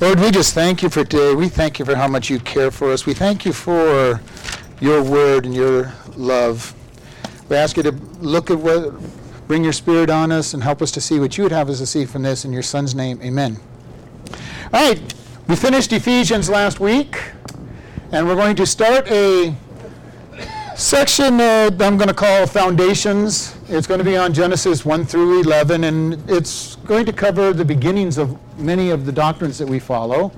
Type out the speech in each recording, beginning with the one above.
Lord, we just thank you for today. We thank you for how much you care for us. We thank you for your word and your love. We ask you to look at what, bring your spirit on us and help us to see what you would have us to see from this. In your son's name, amen. All right, we finished Ephesians last week, and we're going to start a section uh, I'm going to call Foundations. It's going to be on Genesis 1 through 11, and it's going to cover the beginnings of many of the doctrines that we follow.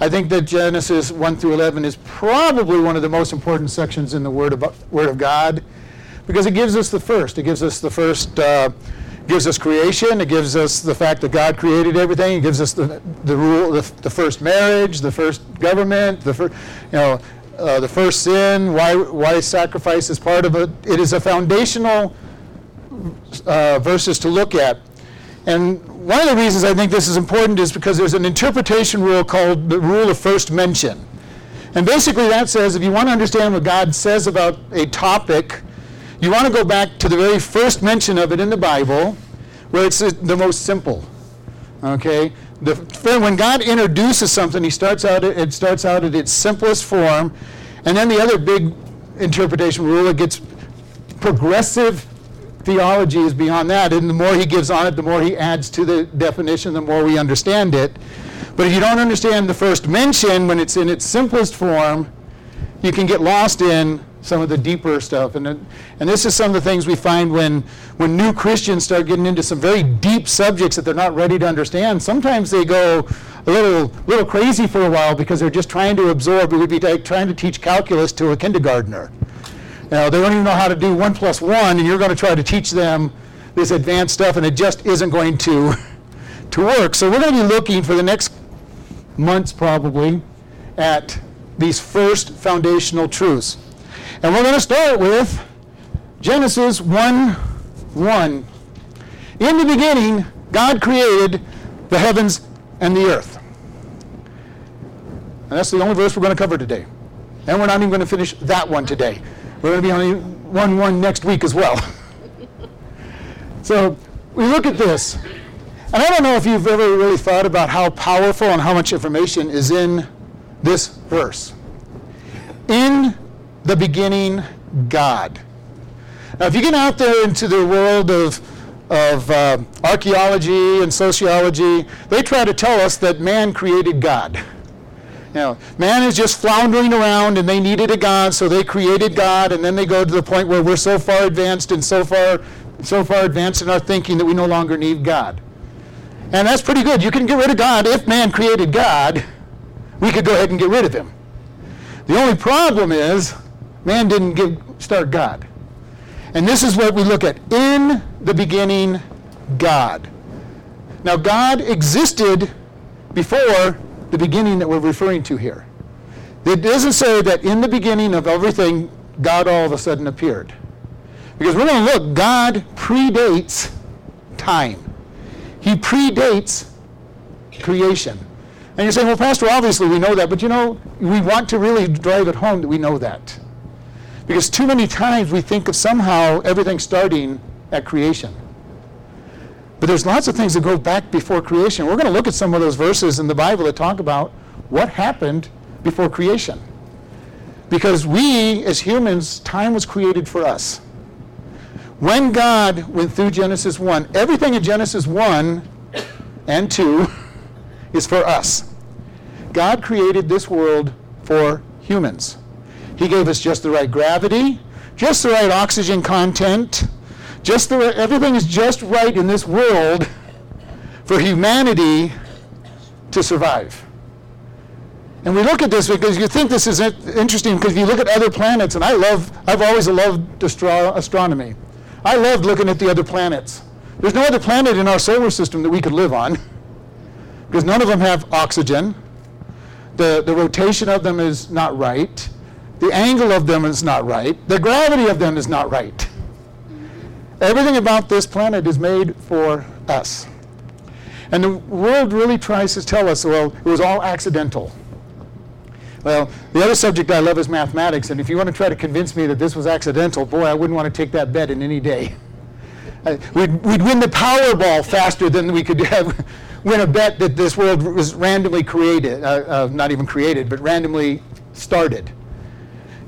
I think that Genesis 1 through 11 is probably one of the most important sections in the Word of, Word of God because it gives us the first. It gives us the first, uh, gives us creation. It gives us the fact that God created everything. It gives us the, the rule, the, the first marriage, the first government, the first, you know, uh, the first sin, why, why sacrifice is part of it. It is a foundational uh, verses to look at. And one of the reasons I think this is important is because there's an interpretation rule called the rule of first mention. And basically that says if you want to understand what God says about a topic, you want to go back to the very first mention of it in the Bible, where it's the most simple. Okay? The, when God introduces something, he starts out it starts out at its simplest form, and then the other big interpretation rule it gets progressive theology is beyond that, and the more he gives on it, the more he adds to the definition, the more we understand it. But if you don't understand the first mention when it's in its simplest form, you can get lost in some of the deeper stuff. And, and this is some of the things we find when, when new Christians start getting into some very deep subjects that they're not ready to understand. Sometimes they go a little, little crazy for a while because they're just trying to absorb. It would be like trying to teach calculus to a kindergartner. Now, they don't even know how to do one plus one, and you're going to try to teach them this advanced stuff, and it just isn't going to, to work. So we're going to be looking for the next months probably at these first foundational truths. And we're going to start with Genesis 1 1. In the beginning, God created the heavens and the earth. And that's the only verse we're going to cover today. And we're not even going to finish that one today. We're going to be on 1 1 next week as well. so we look at this. And I don't know if you've ever really thought about how powerful and how much information is in this verse. In the beginning God. Now, if you get out there into the world of, of uh, archaeology and sociology, they try to tell us that man created God. You know, man is just floundering around and they needed a God, so they created God, and then they go to the point where we're so far advanced and so far, so far advanced in our thinking that we no longer need God. And that's pretty good. You can get rid of God. If man created God, we could go ahead and get rid of him. The only problem is Man didn't give, start God. And this is what we look at. In the beginning, God. Now, God existed before the beginning that we're referring to here. It doesn't say that in the beginning of everything, God all of a sudden appeared. Because we're going to look, God predates time. He predates creation. And you're saying, well, Pastor, obviously we know that, but you know, we want to really drive it home that we know that. Because too many times we think of somehow everything starting at creation. But there's lots of things that go back before creation. We're going to look at some of those verses in the Bible that talk about what happened before creation. Because we, as humans, time was created for us. When God went through Genesis 1, everything in Genesis 1 and 2 is for us. God created this world for humans. He gave us just the right gravity, just the right oxygen content, just the right, everything is just right in this world for humanity to survive. And we look at this because you think this is interesting because if you look at other planets, and I love, I've always loved astro- astronomy. I loved looking at the other planets. There's no other planet in our solar system that we could live on because none of them have oxygen. The, the rotation of them is not right. The angle of them is not right. The gravity of them is not right. Everything about this planet is made for us. And the world really tries to tell us, well, it was all accidental. Well, the other subject I love is mathematics, and if you want to try to convince me that this was accidental, boy, I wouldn't want to take that bet in any day. Uh, we'd, we'd win the Powerball faster than we could have win a bet that this world was randomly created, uh, uh, not even created, but randomly started.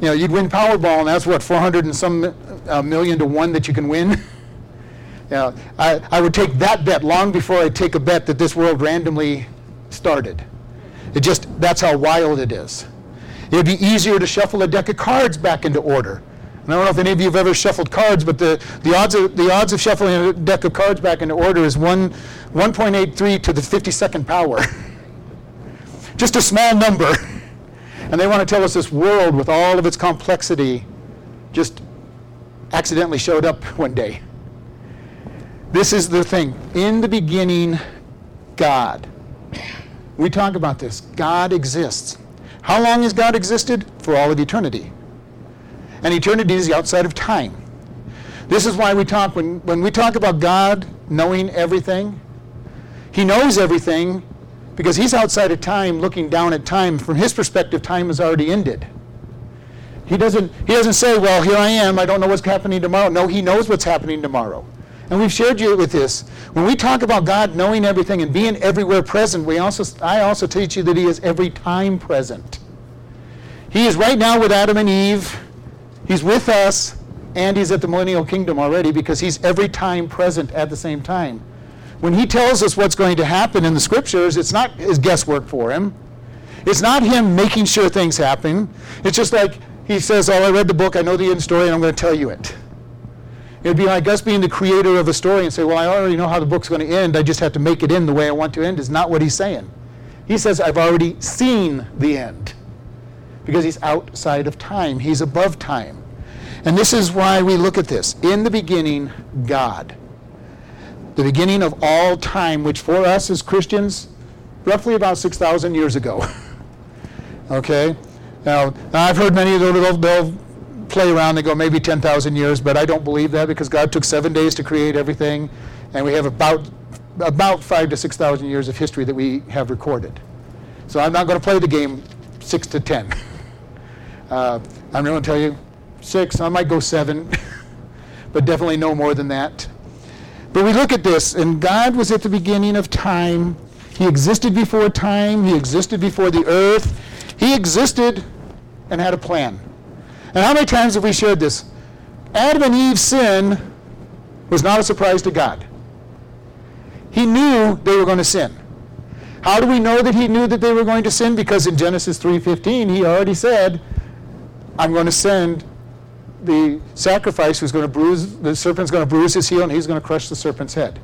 You know, you'd win Powerball, and that's what 400 and some uh, million to one that you can win. know, I, I would take that bet long before I take a bet that this world randomly started. It just that's how wild it is. It would be easier to shuffle a deck of cards back into order And I don't know if any of you have ever shuffled cards, but the, the, odds, of, the odds of shuffling a deck of cards back into order is 1, 1.83 to the 52nd power. Just a small number. And they want to tell us this world with all of its complexity just accidentally showed up one day. This is the thing. In the beginning, God. We talk about this. God exists. How long has God existed? For all of eternity and eternity is outside of time. This is why we talk, when, when we talk about God knowing everything, He knows everything because He's outside of time looking down at time. From His perspective, time has already ended. He doesn't, he doesn't say, Well, here I am, I don't know what's happening tomorrow. No, He knows what's happening tomorrow. And we've shared you with this. When we talk about God knowing everything and being everywhere present, we also, I also teach you that He is every time present. He is right now with Adam and Eve He's with us, and he's at the millennial kingdom already because he's every time present at the same time. When he tells us what's going to happen in the scriptures, it's not his guesswork for him. It's not him making sure things happen. It's just like he says, Oh, I read the book, I know the end story, and I'm going to tell you it. It'd be like us being the creator of a story and say, Well, I already know how the book's going to end, I just have to make it end the way I want to end, is not what he's saying. He says, I've already seen the end because he's outside of time, he's above time. And this is why we look at this. In the beginning, God. The beginning of all time, which for us as Christians, roughly about 6,000 years ago. okay? Now, I've heard many of those, they'll, play around, they go maybe 10,000 years, but I don't believe that because God took seven days to create everything, and we have about, about five to 6,000 years of history that we have recorded. So I'm not going to play the game six to 10. Uh, I'm going to tell you six, I might go seven, but definitely no more than that. But we look at this, and God was at the beginning of time. He existed before time, He existed before the earth. He existed and had a plan. And how many times have we shared this? Adam and Eve's sin was not a surprise to God. He knew they were going to sin. How do we know that he knew that they were going to sin? Because in Genesis 3:15 he already said, I'm going to send the sacrifice who's going to bruise, the serpent's going to bruise his heel and he's going to crush the serpent's head.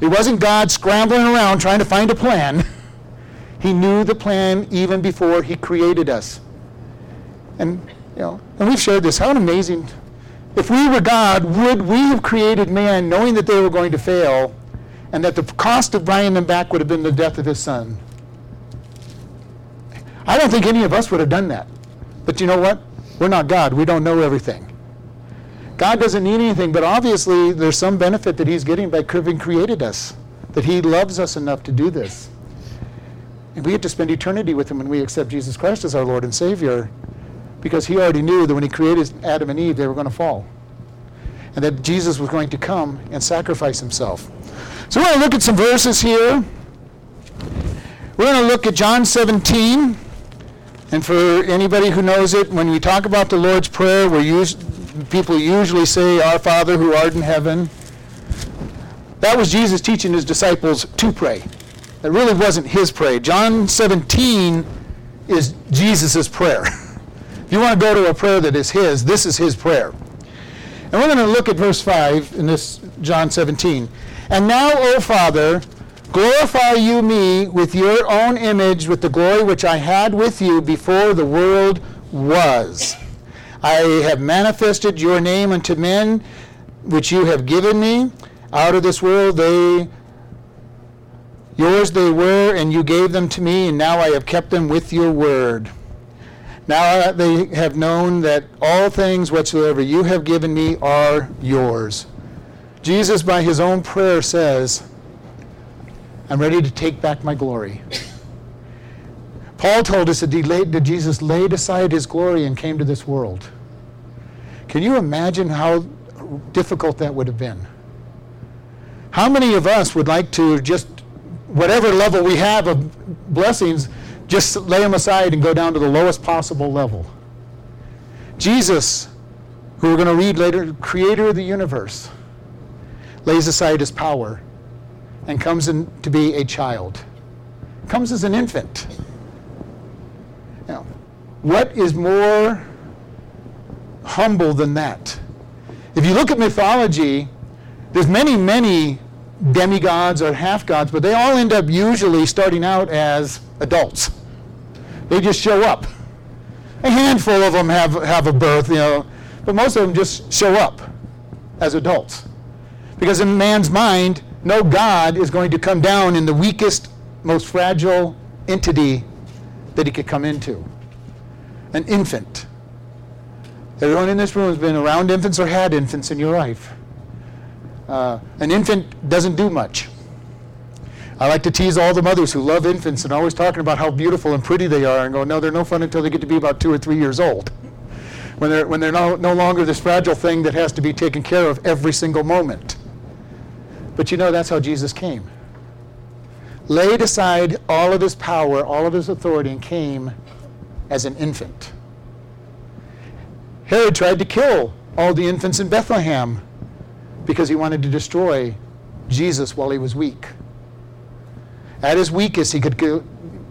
It wasn't God scrambling around trying to find a plan. he knew the plan even before he created us. And, you know, and we've shared this. How amazing. If we were God, would we have created man knowing that they were going to fail and that the cost of bringing them back would have been the death of his son? I don't think any of us would have done that. But you know what? We're not God. We don't know everything. God doesn't need anything, but obviously there's some benefit that He's getting by having created us, that He loves us enough to do this. And we get to spend eternity with Him when we accept Jesus Christ as our Lord and Savior, because He already knew that when He created Adam and Eve, they were going to fall. And that Jesus was going to come and sacrifice Himself. So we're going to look at some verses here. We're going to look at John 17. And for anybody who knows it, when we talk about the Lord's Prayer, we people usually say, Our Father who art in heaven. That was Jesus teaching his disciples to pray. That really wasn't his prayer. John 17 is Jesus' prayer. if you want to go to a prayer that is his, this is his prayer. And we're going to look at verse 5 in this John 17. And now, O Father, Glorify you me with your own image, with the glory which I had with you before the world was. I have manifested your name unto men, which you have given me. Out of this world they yours they were, and you gave them to me, and now I have kept them with your word. Now they have known that all things whatsoever you have given me are yours. Jesus, by his own prayer, says, I'm ready to take back my glory. Paul told us that, laid, that Jesus laid aside his glory and came to this world. Can you imagine how difficult that would have been? How many of us would like to just whatever level we have of blessings, just lay them aside and go down to the lowest possible level. Jesus, who we're going to read later, creator of the universe, lays aside his power and comes in to be a child. Comes as an infant. Now, what is more humble than that? If you look at mythology, there's many, many demigods or half gods, but they all end up usually starting out as adults. They just show up. A handful of them have, have a birth, you know, but most of them just show up as adults. Because in man's mind, no God is going to come down in the weakest, most fragile entity that he could come into an infant. Everyone in this room has been around infants or had infants in your life. Uh, an infant doesn't do much. I like to tease all the mothers who love infants and always talking about how beautiful and pretty they are and go, no, they're no fun until they get to be about two or three years old. When they're, when they're no, no longer this fragile thing that has to be taken care of every single moment. But you know, that's how Jesus came. Laid aside all of his power, all of his authority, and came as an infant. Herod tried to kill all the infants in Bethlehem because he wanted to destroy Jesus while he was weak. At his weakest, he could kill,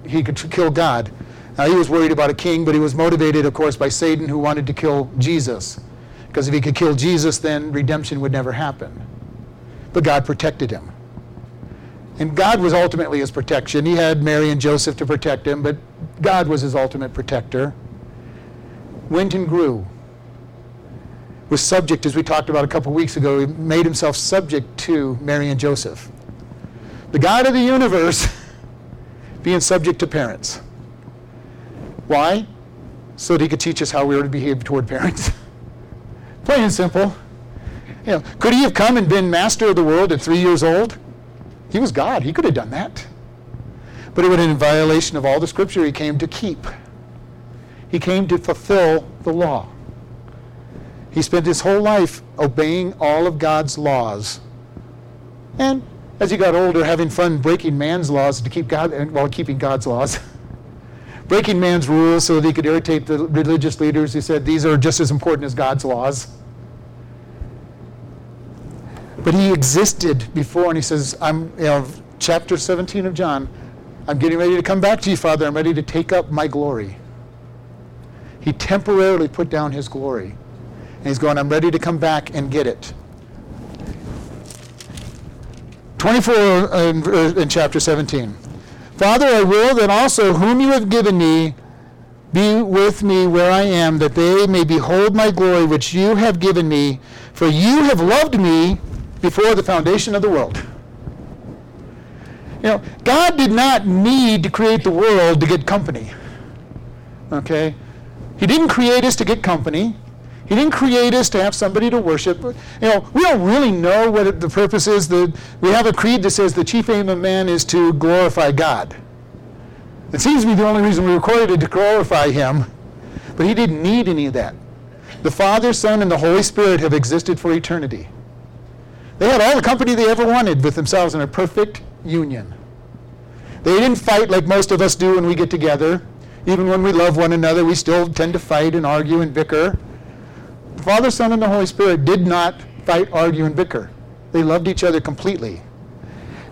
he could kill God. Now, he was worried about a king, but he was motivated, of course, by Satan, who wanted to kill Jesus. Because if he could kill Jesus, then redemption would never happen. But God protected him. And God was ultimately his protection. He had Mary and Joseph to protect him, but God was his ultimate protector. Went and grew. Was subject, as we talked about a couple weeks ago, he made himself subject to Mary and Joseph the God of the universe being subject to parents. Why? So that he could teach us how we are to behave toward parents. Plain and simple. You know, could he have come and been master of the world at three years old? He was God. He could have done that. But it would have been in violation of all the scripture he came to keep. He came to fulfill the law. He spent his whole life obeying all of God's laws. And as he got older, having fun breaking man's laws to keep God while keeping God's laws. breaking man's rules so that he could irritate the religious leaders. He said these are just as important as God's laws. But he existed before, and he says, I'm, you know, chapter 17 of John, I'm getting ready to come back to you, Father. I'm ready to take up my glory. He temporarily put down his glory. And he's going, I'm ready to come back and get it. 24 uh, in, uh, in chapter 17. Father, I will that also whom you have given me be with me where I am, that they may behold my glory which you have given me, for you have loved me before the foundation of the world. You know, God did not need to create the world to get company. Okay? He didn't create us to get company. He didn't create us to have somebody to worship. You know, we don't really know what the purpose is. The, we have a creed that says the chief aim of man is to glorify God. It seems to be the only reason we were created to glorify Him, but He didn't need any of that. The Father, Son, and the Holy Spirit have existed for eternity. They had all the company they ever wanted with themselves in a perfect union. They didn't fight like most of us do when we get together. Even when we love one another, we still tend to fight and argue and bicker. The Father, Son, and the Holy Spirit did not fight, argue, and bicker. They loved each other completely.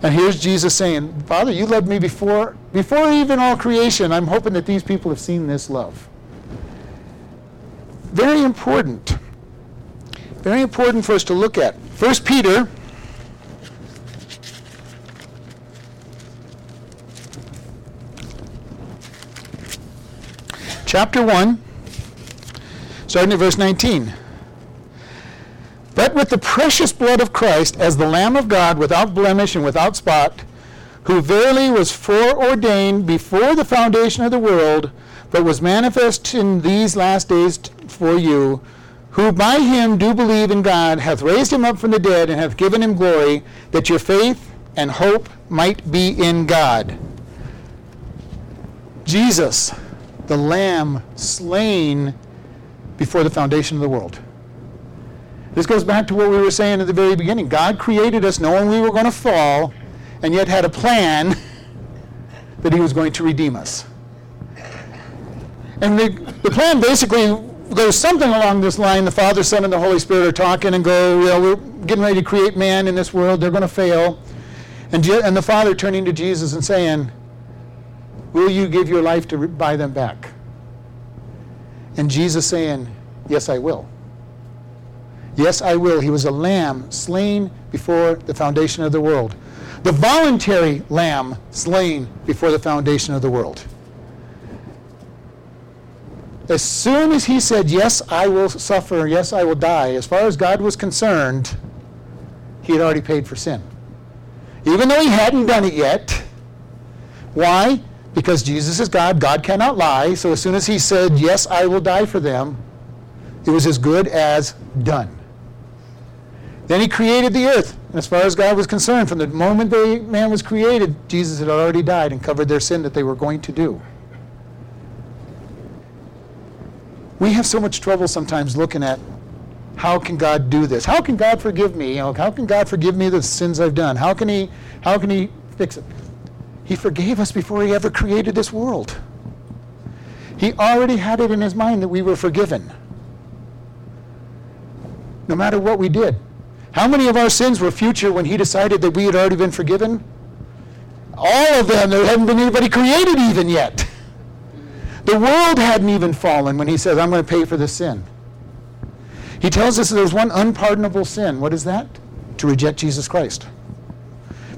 And here's Jesus saying, Father, you loved me before, before even all creation. I'm hoping that these people have seen this love. Very important. Very important for us to look at. First Peter chapter 1 starting at verse 19. But with the precious blood of Christ, as the Lamb of God, without blemish and without spot, who verily was foreordained before the foundation of the world, but was manifest in these last days for you, who by him do believe in God, hath raised him up from the dead, and hath given him glory, that your faith and hope might be in God. Jesus, the Lamb slain before the foundation of the world. This goes back to what we were saying at the very beginning. God created us knowing we were going to fall and yet had a plan that he was going to redeem us. And the, the plan basically goes something along this line. The Father, Son, and the Holy Spirit are talking and go, we're getting ready to create man in this world. They're going to fail. And, Je- and the Father turning to Jesus and saying, Will you give your life to re- buy them back? And Jesus saying, Yes, I will. Yes, I will. He was a lamb slain before the foundation of the world. The voluntary lamb slain before the foundation of the world. As soon as he said, Yes, I will suffer, yes, I will die, as far as God was concerned, he had already paid for sin. Even though he hadn't done it yet. Why? Because Jesus is God. God cannot lie. So as soon as he said, Yes, I will die for them, it was as good as done. Then he created the earth. And as far as God was concerned, from the moment the man was created, Jesus had already died and covered their sin that they were going to do. We have so much trouble sometimes looking at how can God do this? How can God forgive me? You know, how can God forgive me the sins I've done? How can he how can he fix it? He forgave us before he ever created this world. He already had it in his mind that we were forgiven. No matter what we did. How many of our sins were future when he decided that we had already been forgiven? All of them. There hadn't been anybody created even yet. The world hadn't even fallen when he says, I'm going to pay for this sin. He tells us there's one unpardonable sin. What is that? To reject Jesus Christ.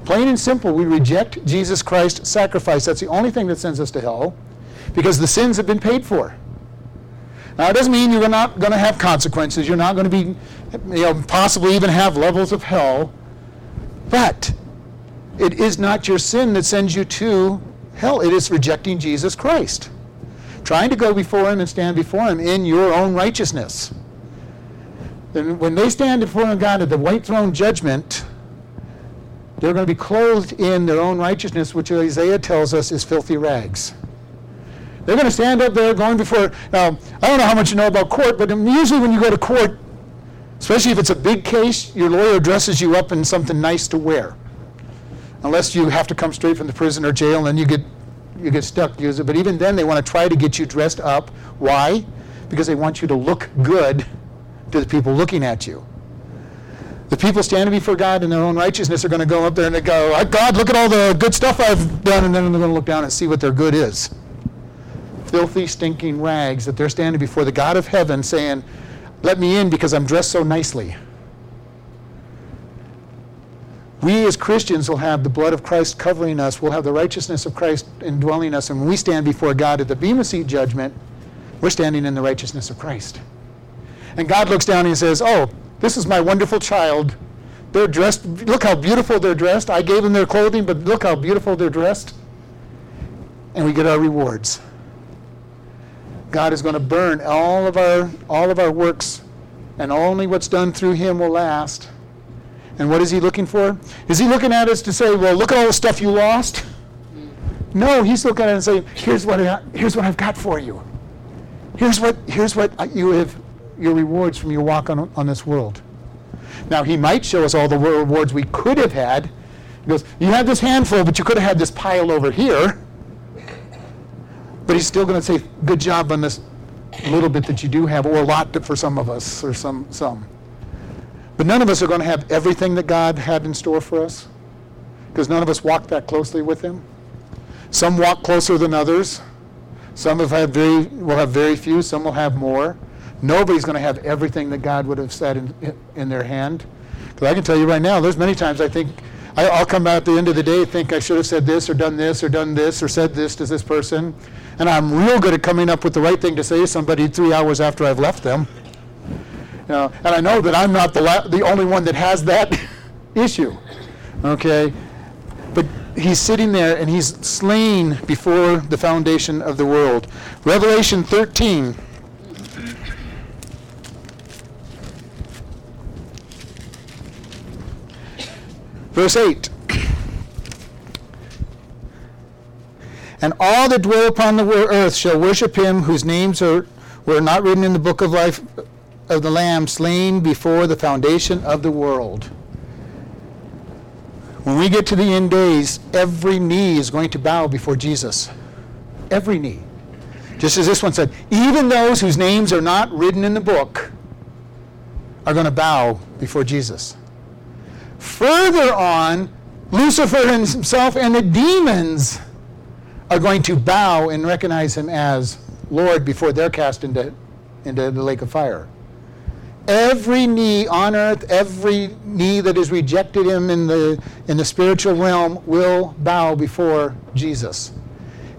Plain and simple, we reject Jesus Christ's sacrifice. That's the only thing that sends us to hell because the sins have been paid for. Now, it doesn't mean you're not going to have consequences. You're not going to be, you know, possibly even have levels of hell. But it is not your sin that sends you to hell. It is rejecting Jesus Christ. Trying to go before Him and stand before Him in your own righteousness. Then when they stand before God at the white throne judgment, they're going to be clothed in their own righteousness, which Isaiah tells us is filthy rags. They're going to stand up there going before. Now, I don't know how much you know about court, but usually when you go to court, especially if it's a big case, your lawyer dresses you up in something nice to wear. Unless you have to come straight from the prison or jail and then you get you get stuck use it. But even then, they want to try to get you dressed up. Why? Because they want you to look good to the people looking at you. The people standing before God in their own righteousness are going to go up there and they go, God, look at all the good stuff I've done. And then they're going to look down and see what their good is. Filthy, stinking rags that they're standing before the God of heaven saying, Let me in because I'm dressed so nicely. We as Christians will have the blood of Christ covering us. We'll have the righteousness of Christ indwelling us. And when we stand before God at the Bema Seat judgment, we're standing in the righteousness of Christ. And God looks down and says, Oh, this is my wonderful child. They're dressed, look how beautiful they're dressed. I gave them their clothing, but look how beautiful they're dressed. And we get our rewards. God is going to burn all of our all of our works, and only what's done through him will last. And what is he looking for? Is he looking at us to say, well, look at all the stuff you lost? No, he's looking at it and saying, here's what, I, here's what I've got for you. Here's what, here's what you have, your rewards from your walk on, on this world. Now, he might show us all the rewards we could have had. He goes, you have this handful, but you could have had this pile over here. But he's still going to say, good job on this little bit that you do have, or a lot for some of us, or some, some. But none of us are going to have everything that God had in store for us because none of us walk that closely with Him. Some walk closer than others. Some have had very, will have very few. Some will have more. Nobody's going to have everything that God would have said in, in their hand. Because I can tell you right now, there's many times I think I, I'll come out at the end of the day think I should have said this or done this or done this or said this to this person, and I'm real good at coming up with the right thing to say to somebody three hours after I've left them. Know, and I know that I'm not the, la- the only one that has that issue. Okay? But he's sitting there and he's slain before the foundation of the world. Revelation 13. Verse 8. And all that dwell upon the earth shall worship him whose names are, were not written in the book of life of the Lamb slain before the foundation of the world. When we get to the end days, every knee is going to bow before Jesus. Every knee. Just as this one said, even those whose names are not written in the book are going to bow before Jesus. Further on, Lucifer himself and the demons are going to bow and recognize him as Lord before they're cast into, into the lake of fire. Every knee on earth, every knee that has rejected him in the, in the spiritual realm will bow before Jesus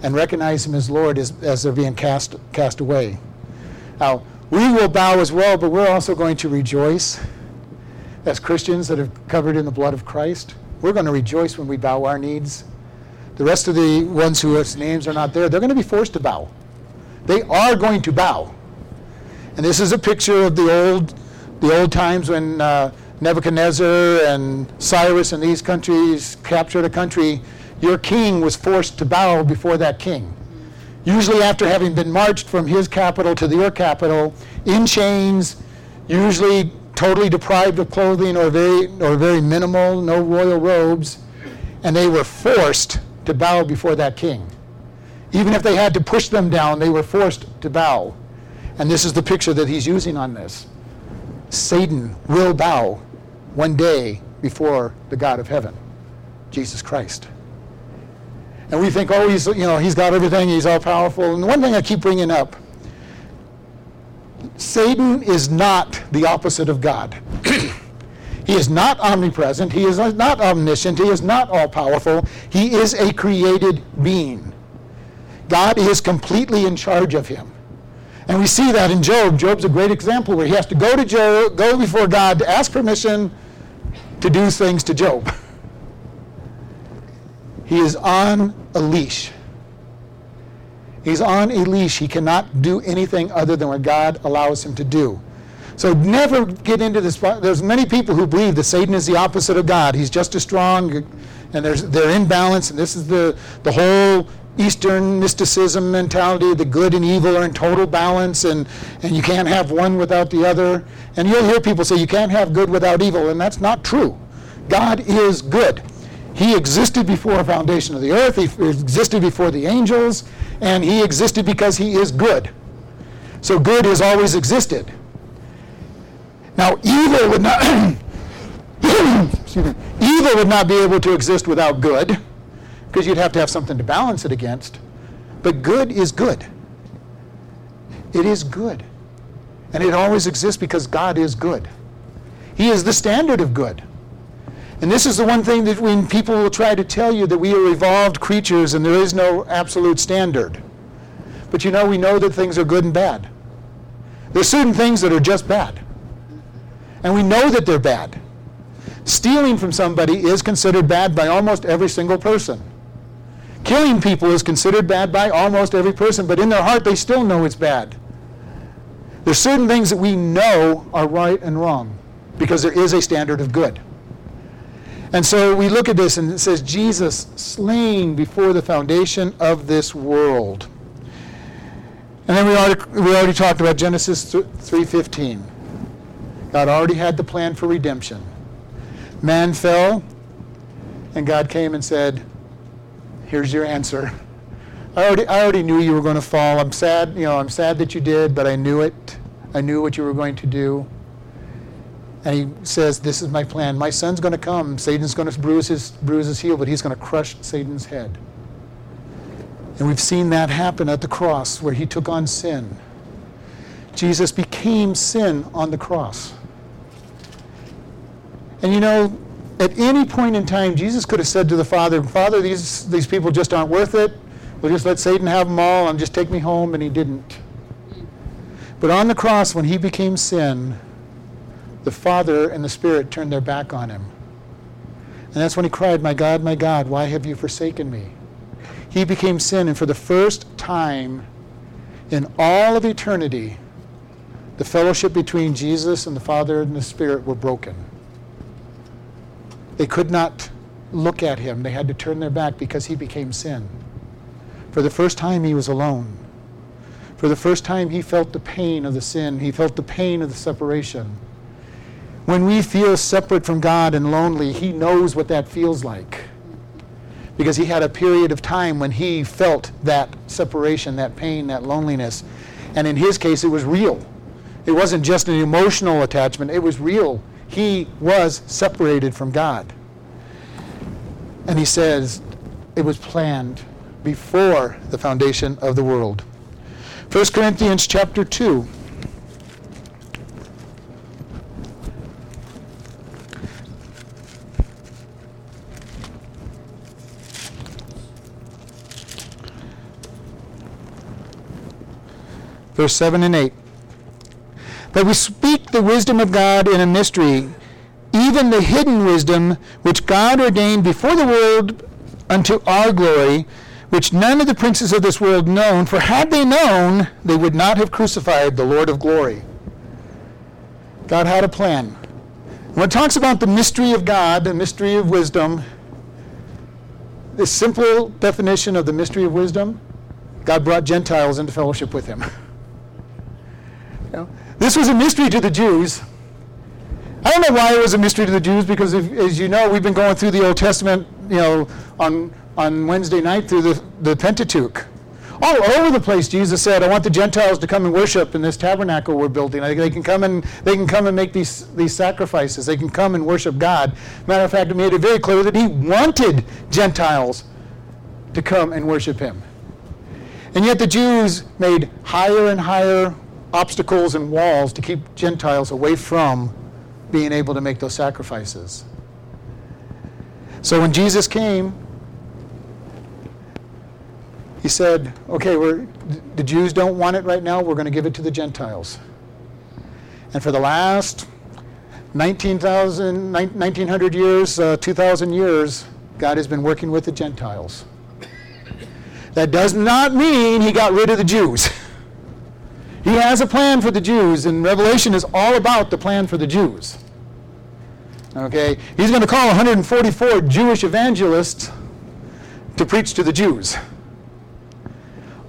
and recognize him as Lord as, as they're being cast, cast away. Now, we will bow as well, but we're also going to rejoice as Christians that are covered in the blood of Christ. We're going to rejoice when we bow our knees. The rest of the ones whose names are not there, they're going to be forced to bow. They are going to bow. And this is a picture of the old, the old times when uh, Nebuchadnezzar and Cyrus and these countries captured a country. Your king was forced to bow before that king. Usually, after having been marched from his capital to your capital in chains, usually totally deprived of clothing or very, or very minimal, no royal robes, and they were forced to bow before that king. Even if they had to push them down, they were forced to bow. And this is the picture that he's using on this. Satan will bow one day before the God of heaven, Jesus Christ. And we think, oh, he's, you know, he's got everything, he's all powerful. And the one thing I keep bringing up Satan is not the opposite of God. he is not omnipresent. He is not omniscient. He is not all powerful. He is a created being. God is completely in charge of him. And we see that in Job. Job's a great example where he has to go to Job, go before God to ask permission to do things to Job. He is on a leash. He's on a leash. He cannot do anything other than what God allows him to do. So never get into this. There's many people who believe that Satan is the opposite of God. He's just as strong, and there's, they're in balance. And this is the, the whole Eastern mysticism mentality. The good and evil are in total balance, and, and you can't have one without the other. And you'll hear people say you can't have good without evil, and that's not true. God is good. He existed before the foundation of the earth. He existed before the angels and he existed because he is good. So good has always existed. Now evil would not evil would not be able to exist without good, because you'd have to have something to balance it against. But good is good. It is good. And it always exists because God is good. He is the standard of good. And this is the one thing that when people will try to tell you that we are evolved creatures and there is no absolute standard. But you know, we know that things are good and bad. There's certain things that are just bad. And we know that they're bad. Stealing from somebody is considered bad by almost every single person. Killing people is considered bad by almost every person, but in their heart they still know it's bad. There's certain things that we know are right and wrong because there is a standard of good. And so we look at this and it says, Jesus slain before the foundation of this world. And then we already, we already talked about Genesis 3.15. God already had the plan for redemption. Man fell, and God came and said, here's your answer. I already, I already knew you were going to fall. I'm sad, you know, I'm sad that you did, but I knew it. I knew what you were going to do. And he says, This is my plan. My son's going to come. Satan's going to bruise his, bruise his heel, but he's going to crush Satan's head. And we've seen that happen at the cross where he took on sin. Jesus became sin on the cross. And you know, at any point in time, Jesus could have said to the Father, Father, these, these people just aren't worth it. We'll just let Satan have them all and just take me home. And he didn't. But on the cross, when he became sin, the Father and the Spirit turned their back on him. And that's when he cried, My God, my God, why have you forsaken me? He became sin, and for the first time in all of eternity, the fellowship between Jesus and the Father and the Spirit were broken. They could not look at him, they had to turn their back because he became sin. For the first time, he was alone. For the first time, he felt the pain of the sin, he felt the pain of the separation. when we feel separate from God and lonely, He knows what that feels like. Because He had a period of time when He felt that separation, that pain, that loneliness. And in His case, it was real. It wasn't just an emotional attachment, it was real. He was separated from God. And He says it was planned before the foundation of the world. 1 Corinthians chapter 2. Verse 7 and 8. But we speak the wisdom of God in a mystery, even the hidden wisdom which God ordained before the world unto our glory, which none of the princes of this world known, for had they known, they would not have crucified the Lord of glory. God had a plan. When it talks about the mystery of God, the mystery of wisdom, the simple definition of the mystery of wisdom, God brought Gentiles into fellowship with him. you know, this was a mystery to the Jews. I don't know why it was a mystery to the Jews because, if, as you know, we've been going through the Old Testament, you know, on on Wednesday night through the, the Pentateuch. All over the place, Jesus said, "I want the Gentiles to come and worship in this tabernacle we're building. They can come and they can come and make these these sacrifices. They can come and worship God." Matter of fact, it made it very clear that He wanted Gentiles to come and worship Him. And yet the Jews made higher and higher obstacles and walls to keep Gentiles away from being able to make those sacrifices. So when Jesus came, he said, okay, we're, the Jews don't want it right now, we're going to give it to the Gentiles. And for the last 19,000, 1900 years, uh, 2,000 years, God has been working with the Gentiles. That does not mean he got rid of the Jews. he has a plan for the Jews, and Revelation is all about the plan for the Jews. Okay? He's going to call 144 Jewish evangelists to preach to the Jews.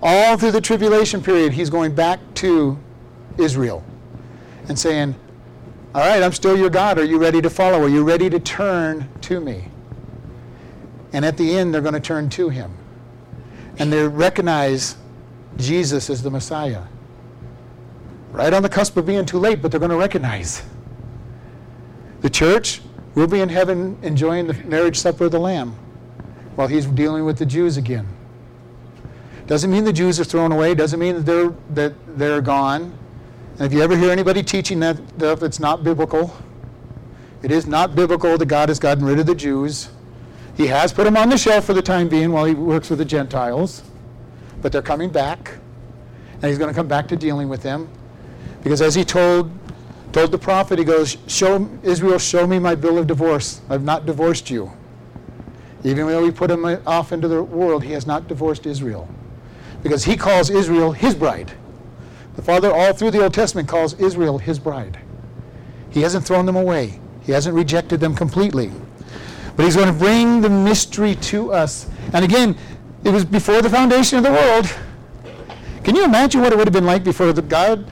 All through the tribulation period, he's going back to Israel and saying, All right, I'm still your God. Are you ready to follow? Are you ready to turn to me? And at the end, they're going to turn to him. And they recognize Jesus as the Messiah. Right on the cusp of being too late, but they're going to recognize. The church will be in heaven enjoying the marriage supper of the Lamb while he's dealing with the Jews again. Doesn't mean the Jews are thrown away, doesn't mean that they're, that they're gone. And if you ever hear anybody teaching that stuff, it's not biblical. It is not biblical that God has gotten rid of the Jews. He has put them on the shelf for the time being while he works with the Gentiles, but they're coming back, and he's going to come back to dealing with them. Because as he told told the prophet, he goes, show, Israel, show me my bill of divorce. I've not divorced you. Even though he put him uh, off into the world, he has not divorced Israel. Because he calls Israel his bride. The Father, all through the Old Testament, calls Israel his bride. He hasn't thrown them away, he hasn't rejected them completely. But he's going to bring the mystery to us. And again, it was before the foundation of the world. Can you imagine what it would have been like before the God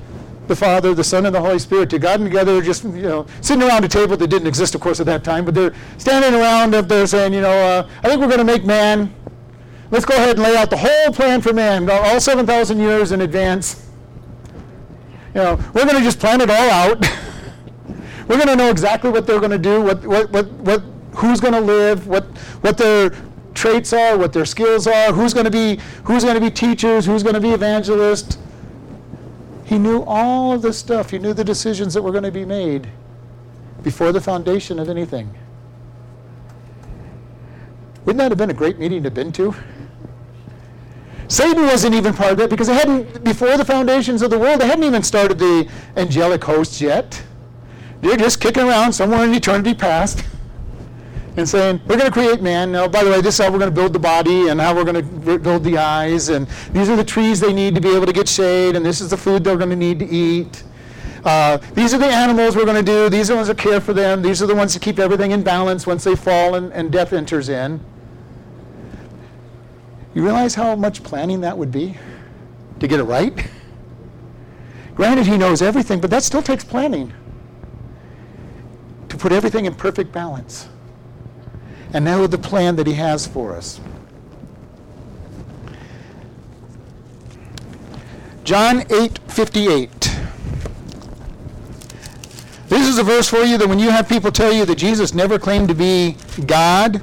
the Father, the Son, and the Holy Spirit to God together, just you know, sitting around a table that didn't exist, of course, at that time, but they're standing around up there saying, you know, uh, I think we're going to make man. Let's go ahead and lay out the whole plan for man, all 7,000 years in advance. You know, we're going to just plan it all out. we're going to know exactly what they're going to do, what, what, what, what, who's going to live, what, what their traits are, what their skills are, who's going to be, who's going to be teachers, who's going to be evangelists he knew all of this stuff. He knew the decisions that were going to be made before the foundation of anything. Wouldn't that have been a great meeting to have been to? Satan wasn't even part of it because they hadn't, before the foundations of the world, they hadn't even started the angelic hosts yet. They're just kicking around somewhere in eternity past and saying, we're going to create man. Now, by the way, this is how we're going to build the body and how we're going to build the eyes. And these are the trees they need to be able to get shade. And this is the food they're going to need to eat. Uh, these are the animals we're going to do. These are the ones that care for them. These are the ones that keep everything in balance once they fall and, and death enters in. You realize how much planning that would be to get it right? Granted, he knows everything, but that still takes planning. To put everything in perfect balance and know the plan that He has for us. John 8 58. This is a verse for you that when you have people tell you that Jesus never claimed to be God,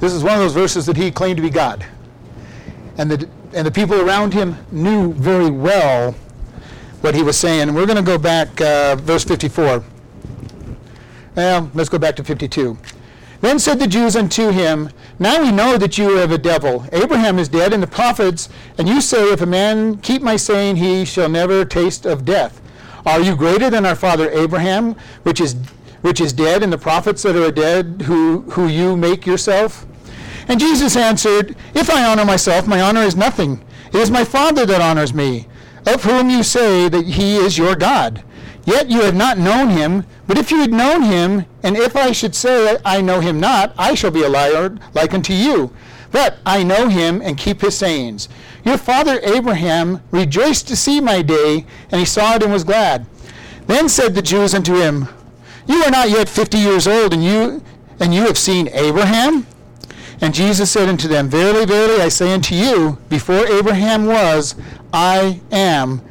this is one of those verses that he claimed to be God. And the, and the people around him knew very well what he was saying. We're going to go back, uh, verse 54. Well, let's go back to 52. Then said the Jews unto him, Now we know that you have a devil. Abraham is dead, and the prophets, and you say, If a man keep my saying, he shall never taste of death. Are you greater than our father Abraham, which is which is dead, and the prophets that are dead, who, who you make yourself? And Jesus answered, If I honor myself, my honor is nothing. It is my Father that honors me, of whom you say that he is your God. Yet you have not known him, but if you had known him, and if I should say I know him not, I shall be a liar like unto you. But I know him and keep his sayings. Your father Abraham rejoiced to see my day, and he saw it and was glad. Then said the Jews unto him, You are not yet fifty years old, and you and you have seen Abraham? And Jesus said unto them, Verily, verily, I say unto you, before Abraham was, I am.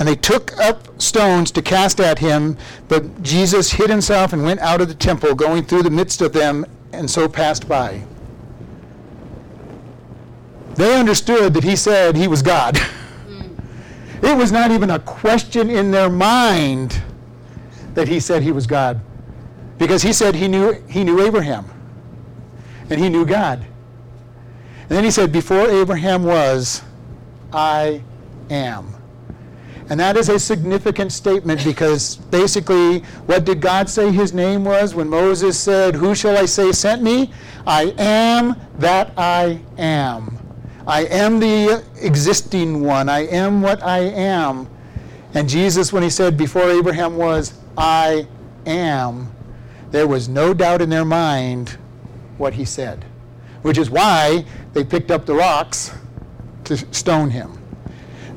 And they took up stones to cast at him, but Jesus hid himself and went out of the temple, going through the midst of them, and so passed by. They understood that he said he was God. It was not even a question in their mind that he said he was God. Because he said he knew, he knew Abraham and he knew God. And then he said, Before Abraham was, I am. And that is a significant statement because basically, what did God say his name was when Moses said, Who shall I say sent me? I am that I am. I am the existing one. I am what I am. And Jesus, when he said, Before Abraham was, I am, there was no doubt in their mind what he said, which is why they picked up the rocks to stone him.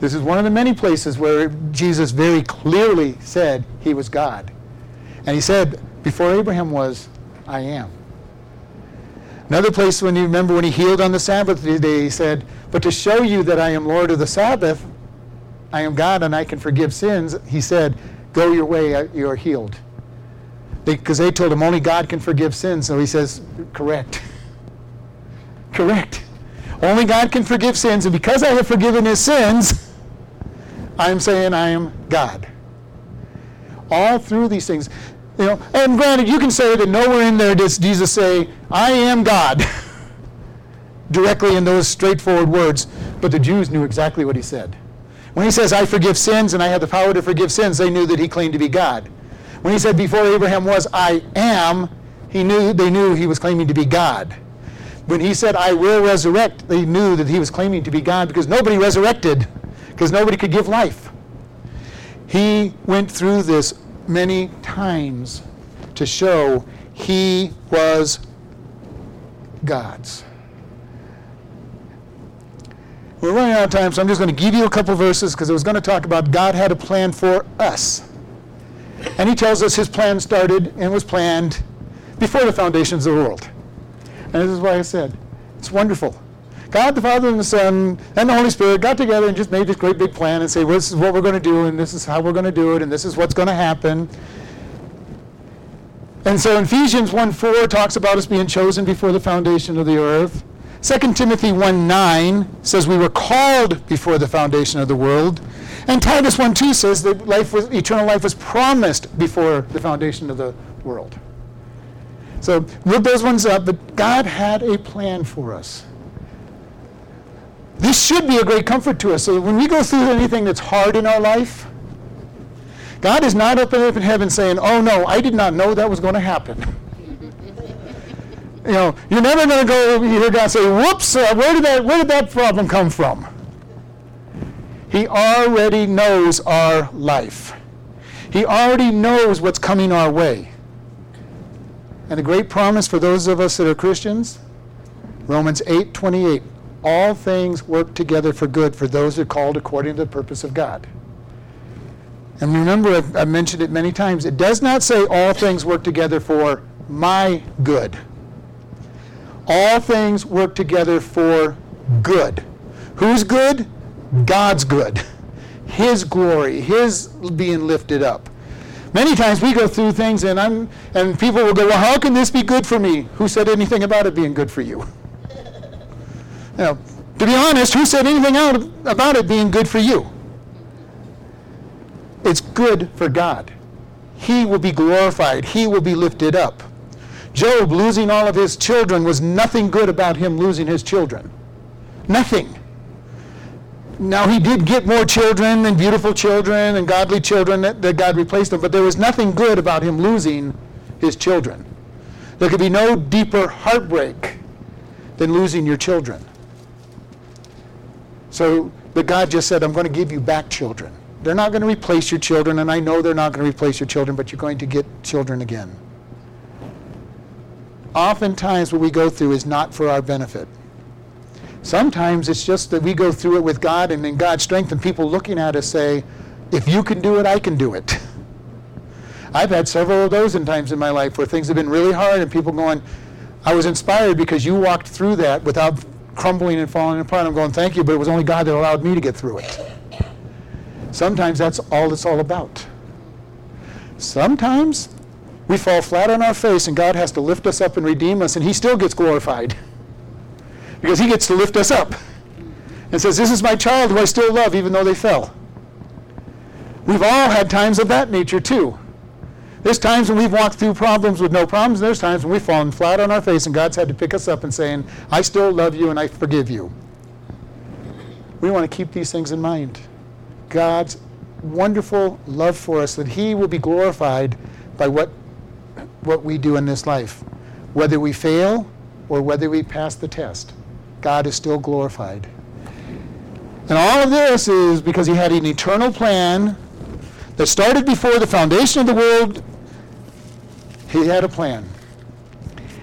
This is one of the many places where Jesus very clearly said he was God. And he said, Before Abraham was, I am. Another place when you remember when he healed on the Sabbath day, he said, But to show you that I am Lord of the Sabbath, I am God and I can forgive sins, he said, Go your way, uh, you are healed because they told him only God can forgive sins. So he says, correct. correct. Only God can forgive sins, and because I have forgiven his sins, I'm saying I am God. All through these things. You know, and granted, you can say that nowhere in there does Jesus say, I am God, directly in those straightforward words, but the Jews knew exactly what he said. When he says, I forgive sins and I have the power to forgive sins, they knew that he claimed to be God. When he said, Before Abraham was, I am, he knew, they knew he was claiming to be God. When he said, I will resurrect, they knew that he was claiming to be God because nobody resurrected, because nobody could give life. He went through this many times to show he was God's. We're running out of time, so I'm just going to give you a couple verses because I was going to talk about God had a plan for us. And he tells us his plan started and was planned before the foundations of the world. And this is why I said, it's wonderful. God the Father and the Son and the Holy Spirit got together and just made this great big plan and say, well, this is what we're going to do, and this is how we're going to do it, and this is what's going to happen. And so Ephesians 1.4 talks about us being chosen before the foundation of the earth. 2 Timothy 1.9 says we were called before the foundation of the world. And Titus 1.2 says that life was, eternal life was promised before the foundation of the world. So look those ones up, but God had a plan for us. This should be a great comfort to us. So when we go through anything that's hard in our life, God is not up in heaven saying, Oh no, I did not know that was going to happen. you know, you're never going to go hear God say, Whoops, uh, where, did that, where did that problem come from? He already knows our life. He already knows what's coming our way. And the great promise for those of us that are Christians, Romans 8:28, all things work together for good for those who are called according to the purpose of God. And remember, I've, I've mentioned it many times, it does not say all things work together for my good. All things work together for good. Who's good? God's good. His glory, His being lifted up. Many times we go through things and I'm and people will go, Well, how can this be good for me? Who said anything about it being good for you? You know, to be honest, who said anything out about it being good for you? It's good for God. He will be glorified. He will be lifted up. Job losing all of his children was nothing good about him losing his children. Nothing. Now, he did get more children and beautiful children and godly children that, that God replaced him, but there was nothing good about him losing his children. There could be no deeper heartbreak than losing your children. So, but God just said, I'm going to give you back children. They're not going to replace your children, and I know they're not going to replace your children, but you're going to get children again. Oftentimes, what we go through is not for our benefit. Sometimes it's just that we go through it with God and in God's strength, and people looking at us say, if you can do it, I can do it. I've had several of those in times in my life where things have been really hard, and people going, I was inspired because you walked through that without crumbling and falling apart. I'm going, thank you, but it was only God that allowed me to get through it. Sometimes that's all it's all about. Sometimes we fall flat on our face and God has to lift us up and redeem us, and He still gets glorified because he gets to lift us up and says, This is my child who I still love, even though they fell. We've all had times of that nature, too. There's times when we've walked through problems with no problems. There's times when we've fallen flat on our face and God's had to pick us up and saying, I still love you and I forgive you. We want to keep these things in mind. God's wonderful love for us, that He will be glorified by what, what we do in this life, whether we fail or whether we pass the test. God is still glorified. And all of this is because he had an eternal plan that started before the foundation of the world. He had a plan.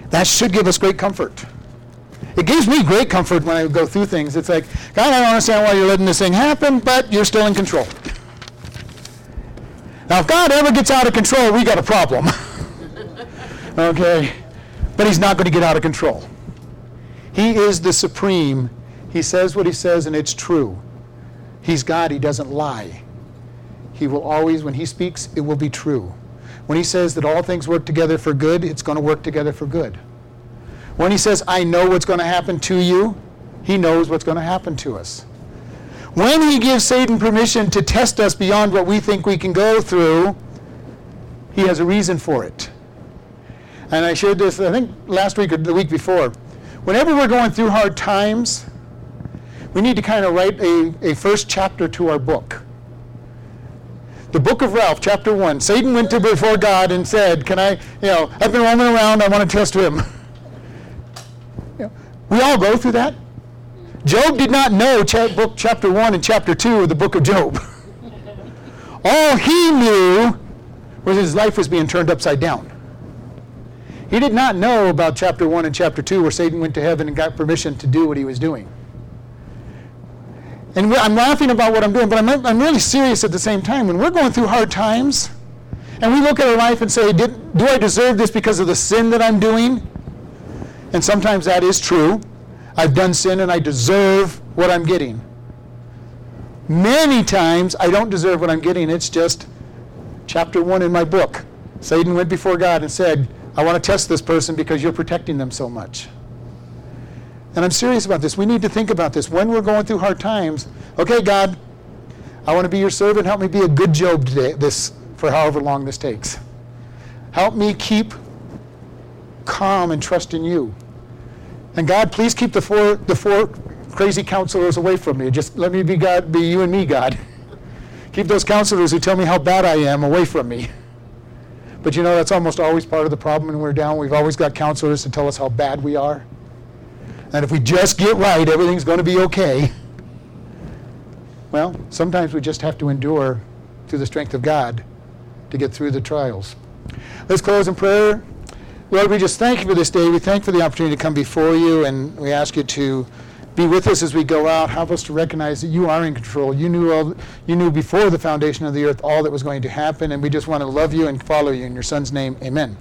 That should give us great comfort. It gives me great comfort when I go through things. It's like, God, I don't understand why you're letting this thing happen, but you're still in control. Now, if God ever gets out of control, we got a problem. okay? But he's not going to get out of control. He is the supreme. He says what he says, and it's true. He's God. He doesn't lie. He will always, when he speaks, it will be true. When he says that all things work together for good, it's going to work together for good. When he says, I know what's going to happen to you, he knows what's going to happen to us. When he gives Satan permission to test us beyond what we think we can go through, he has a reason for it. And I shared this, I think, last week or the week before whenever we're going through hard times, we need to kind of write a, a first chapter to our book. The book of Ralph, chapter 1. Satan went to before God and said, Can I, you know, I've been roaming around, I want to test him. you know, we all go through that. Job did not know book chapter 1 and chapter 2 of the book of Job. all he knew was his life was being turned upside down. He did not know about chapter 1 and chapter 2 where Satan went to heaven and got permission to do what he was doing. And I'm laughing about what I'm doing, but I'm, I'm really serious at the same time. When we're going through hard times and we look at our life and say, Do I deserve this because of the sin that I'm doing? And sometimes that is true. I've done sin and I deserve what I'm getting. Many times I don't deserve what I'm getting. It's just chapter 1 in my book. Satan went before God and said, I want to test this person because you're protecting them so much. And I'm serious about this. We need to think about this. When we're going through hard times, okay, God, I want to be your servant. Help me be a good Job today, this for however long this takes. Help me keep calm and trust in you. And God, please keep the four the four crazy counselors away from me. Just let me be God, be you and me, God. Keep those counselors who tell me how bad I am away from me. But you know, that's almost always part of the problem when we're down. We've always got counselors to tell us how bad we are. And if we just get right, everything's going to be okay. Well, sometimes we just have to endure through the strength of God to get through the trials. Let's close in prayer. Lord, we just thank you for this day. We thank you for the opportunity to come before you, and we ask you to be with us as we go out. Help us to recognize that you are in control. You knew all, you knew before the foundation of the earth all that was going to happen, and we just want to love you and follow you. In your son's name, amen.